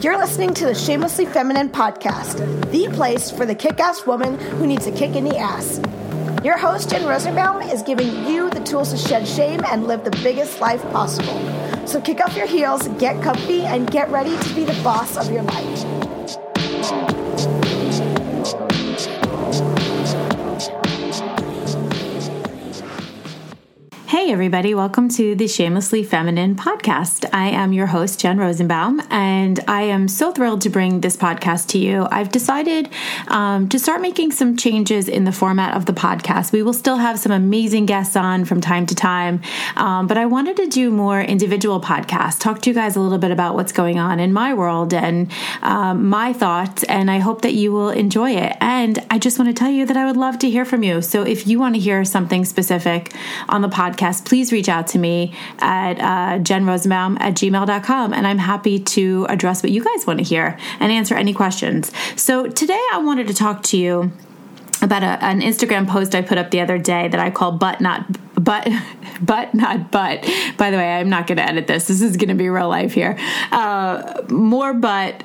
You're listening to the Shamelessly Feminine podcast, the place for the kick ass woman who needs a kick in the ass. Your host, Jen Rozenbaum, is giving you the tools to shed shame and live the biggest life possible. So kick off your heels, get comfy, and get ready to be the boss of your life. Hey, everybody, welcome to the Shamelessly Feminine podcast. I am your host, Jen Rozenbaum, and I am so thrilled to bring this podcast to you. I've decided um, to start making some changes in the format of the podcast. We will still have some amazing guests on from time to time, um, but I wanted to do more individual podcasts, talk to you guys a little bit about what's going on in my world and um, my thoughts, and I hope that you will enjoy it. And I just want to tell you that I would love to hear from you. So if you want to hear something specific on the podcast, podcast, please reach out to me at uh, jenrozenbaum at gmail.com and I'm happy to address what you guys want to hear and answer any questions. So today I wanted to talk to you about a, an Instagram post I put up the other day that I call "But Not But But Not But." By the way, I'm not going to edit this. This is going to be real life here. Uh, more but,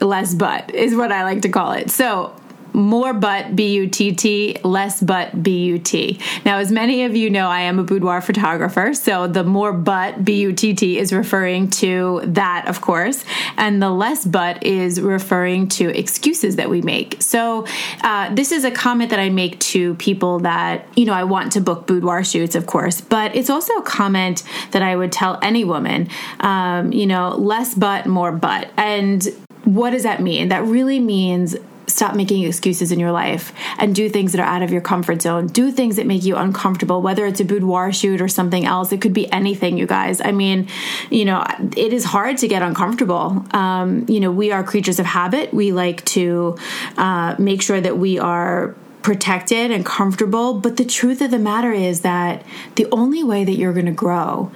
less but is what I like to call it. So more but b-u-t-t less but b-u-t now as many of you know i am a boudoir photographer so the more but b-u-t-t is referring to that of course and the less but is referring to excuses that we make. So uh, this is a comment that i make to people that you know i want to book boudoir shoots of course but it's also a comment that i would tell any woman um, you know less but more but. And what does that mean? That really means stop making excuses in your life and do things that are out of your comfort zone. Do things that make you uncomfortable, whether it's a boudoir shoot or something else. It could be anything, you guys. I mean, you know, it is hard to get uncomfortable. Um, you know, we are creatures of habit. We like to uh, make sure that we are protected and comfortable. But the truth of the matter is that the only way that you're going to grow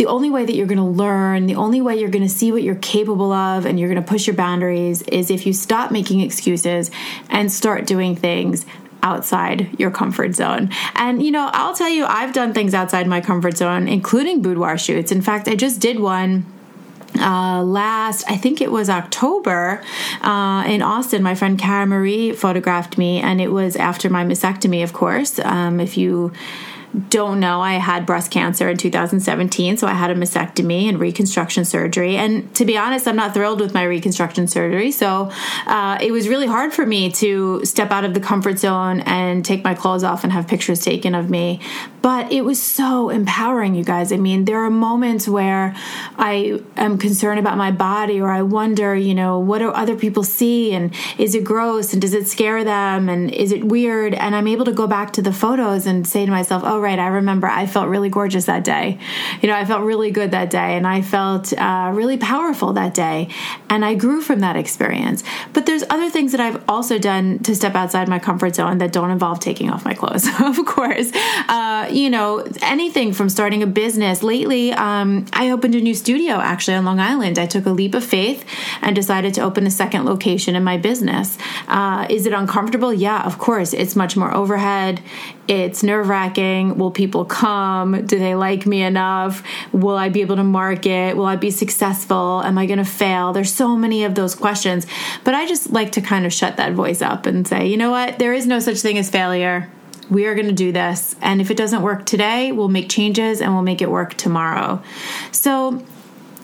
the only way that you're going to learn, the only way you're going to see what you're capable of and you're going to push your boundaries is if you stop making excuses and start doing things outside your comfort zone. And you know, I'll tell you, I've done things outside my comfort zone, including boudoir shoots. In fact, I just did one uh, last, I think it was October uh, in Austin. My friend Cara Marie photographed me, and it was after my mastectomy, of course. Um, if you don't know, I had breast cancer in 2017, so I had a mastectomy and reconstruction surgery. And to be honest, I'm not thrilled with my reconstruction surgery. So uh, it was really hard for me to step out of the comfort zone and take my clothes off and have pictures taken of me. But it was so empowering, you guys. I mean, there are moments where I am concerned about my body or I wonder, you know, what do other people see and is it gross and does it scare them and is it weird? And I'm able to go back to the photos and say to myself, oh, right, I remember I felt really gorgeous that day. You know, I felt really good that day and I felt uh, really powerful that day. And I grew from that experience. But there's other things that I've also done to step outside my comfort zone that don't involve taking off my clothes, of course. Uh, you know, anything from starting a business. Lately, um, I opened a new studio actually on Long Island. I took a leap of faith and decided to open a second location in my business. Uh, is it uncomfortable? Yeah, of course. It's much more overhead. It's nerve wracking. Will people come? Do they like me enough? Will I be able to market? Will I be successful? Am I going to fail? There's so many of those questions. But I just like to kind of shut that voice up and say, you know what? There is no such thing as failure we are going to do this. And if it doesn't work today, we'll make changes and we'll make it work tomorrow. So,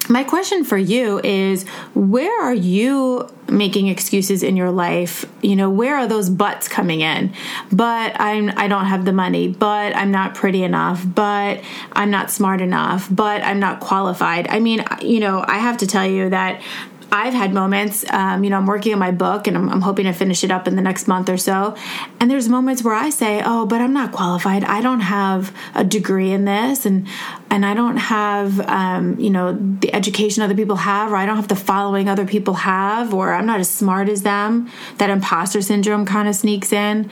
my question for you is where are you making excuses in your life? You know where are those buts coming in? But i'm i don't have the money but i'm not pretty enough but i'm not smart enough but i'm not qualified. I mean you know i have to tell you that I've had moments, um, you know, I'm working on my book and I'm, I'm, hoping to finish it up in the next month or so. And there's moments where I say, "Oh, but I'm not qualified. I don't have a degree in this, and and I don't have, um, you know, the education other people have, or I don't have the following other people have, or I'm not as smart as them." That imposter syndrome kind of sneaks in.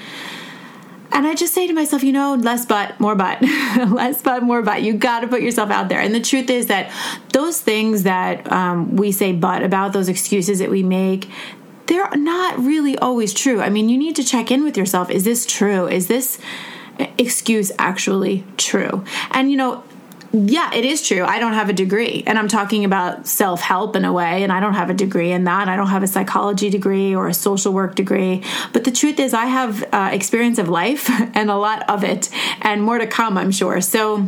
And I just say to myself, you know, less but, more but, less but, more but. You got to put yourself out there. And the truth is that those things that um, we say but about, those excuses that we make, they're not really always true. I mean, you need to check in with yourself. Is this true? Is this excuse actually true? And, you know, yeah, it is true. I don't have a degree. And I'm talking about self help in a way. And I don't have a degree in that. I don't have a psychology degree or a social work degree. But the truth is, I have uh, experience of life and a lot of it, and more to come, I'm sure. So,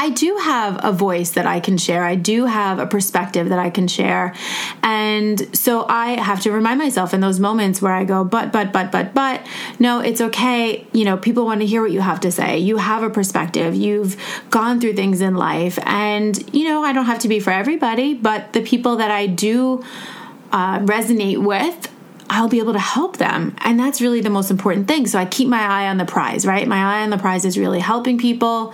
I do have a voice that I can share. I do have a perspective that I can share. And so I have to remind myself in those moments where I go, but, but, but, but, but, no, it's okay. You know, people want to hear what you have to say. You have a perspective. You've gone through things in life. And, you know, I don't have to be for everybody, but the people that I do uh, resonate with, I'll be able to help them. And that's really the most important thing. So I keep my eye on the prize, right? My eye on the prize is really helping people,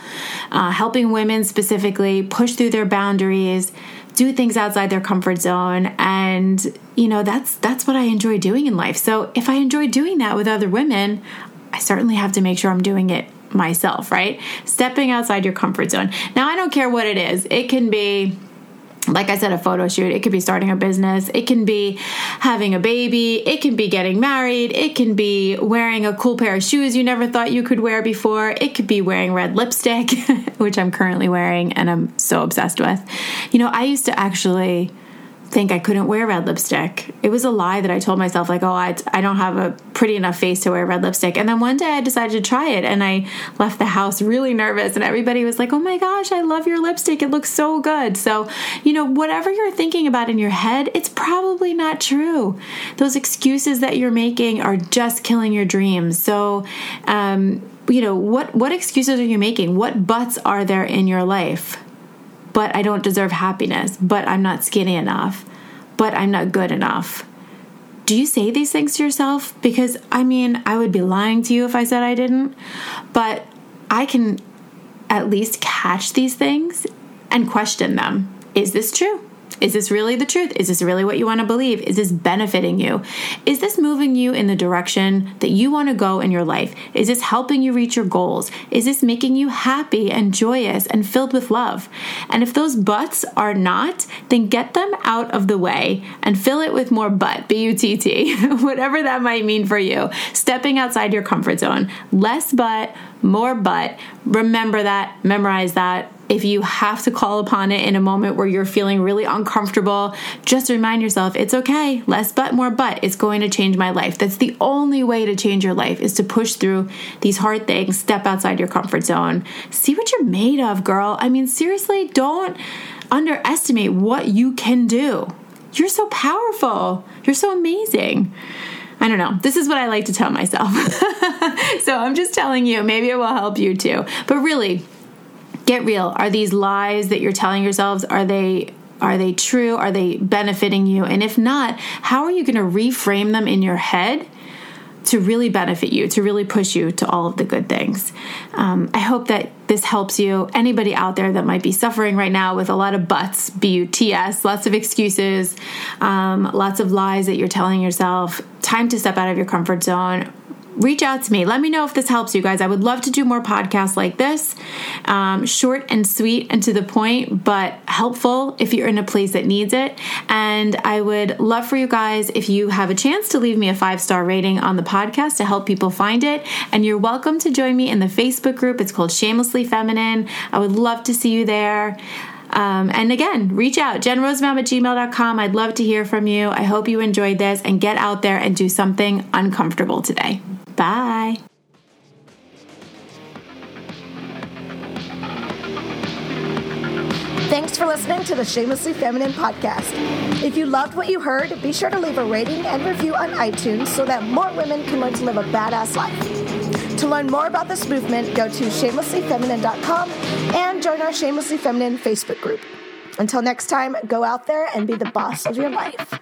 uh, helping women specifically push through their boundaries, do things outside their comfort zone. And, you know, that's that's what I enjoy doing in life. So if I enjoy doing that with other women, I certainly have to make sure I'm doing it myself, right? Stepping outside your comfort zone. Now, I don't care what it is. It can be like I said, a photo shoot. It could be starting a business. It can be having a baby. It can be getting married. It can be wearing a cool pair of shoes you never thought you could wear before. It could be wearing red lipstick, which I'm currently wearing and I'm so obsessed with. You know, I used to actually think I couldn't wear red lipstick. It was a lie that I told myself, like, oh, I, I don't have a pretty enough face to wear red lipstick. And then one day I decided to try it and I left the house really nervous. And everybody was like, oh my gosh, I love your lipstick. It looks so good. So, you know, whatever you're thinking about in your head, it's probably not true. Those excuses that you're making are just killing your dreams. So, um, you know, what, what excuses are you making? What buts are there in your life? But I don't deserve happiness, but I'm not skinny enough, but I'm not good enough. Do you say these things to yourself? Because I mean, I would be lying to you if I said I didn't, but I can at least catch these things and question them. Is this true? Is this really the truth? Is this really what you want to believe? Is this benefiting you? Is this moving you in the direction that you want to go in your life? Is this helping you reach your goals? Is this making you happy and joyous and filled with love? And if those buts are not, then get them out of the way and fill it with more butt, B U T T, whatever that might mean for you. Stepping outside your comfort zone. Less butt, more butt. Remember that, memorize that if you have to call upon it in a moment where you're feeling really uncomfortable, just remind yourself it's okay. Less but, more but. It's going to change my life. That's the only way to change your life is to push through these hard things, step outside your comfort zone. See what you're made of, girl. I mean, seriously, don't underestimate what you can do. You're so powerful. You're so amazing. I don't know. This is what I like to tell myself. so I'm just telling you, maybe it will help you too. But really, get real. Are these lies that you're telling yourselves are they are they true? Are they benefiting you? And if not, how are you going to reframe them in your head to really benefit you, to really push you to all of the good things? Um, I hope that this helps you. Anybody out there that might be suffering right now with a lot of buts, B U T S, lots of excuses, um, lots of lies that you're telling yourself, time to step out of your comfort zone reach out to me. Let me know if this helps you guys. I would love to do more podcasts like this, um, short and sweet and to the point, but helpful if you're in a place that needs it. And I would love for you guys if you have a chance to leave me a five star rating on the podcast to help people find it. And you're welcome to join me in the Facebook group. It's called Shamelessly Feminine. I would love to see you there. Um, and again, reach out, jenrozenbaum at gmail.com. I'd love to hear from you. I hope you enjoyed this and get out there and do something uncomfortable today. Bye. Thanks for listening to the Shamelessly Feminine podcast. If you loved what you heard, be sure to leave a rating and review on iTunes so that more women can learn to live a badass life. To learn more about this movement, go to shamelesslyfeminine.com and join our Shamelessly Feminine Facebook group. Until next time, go out there and be the boss of your life.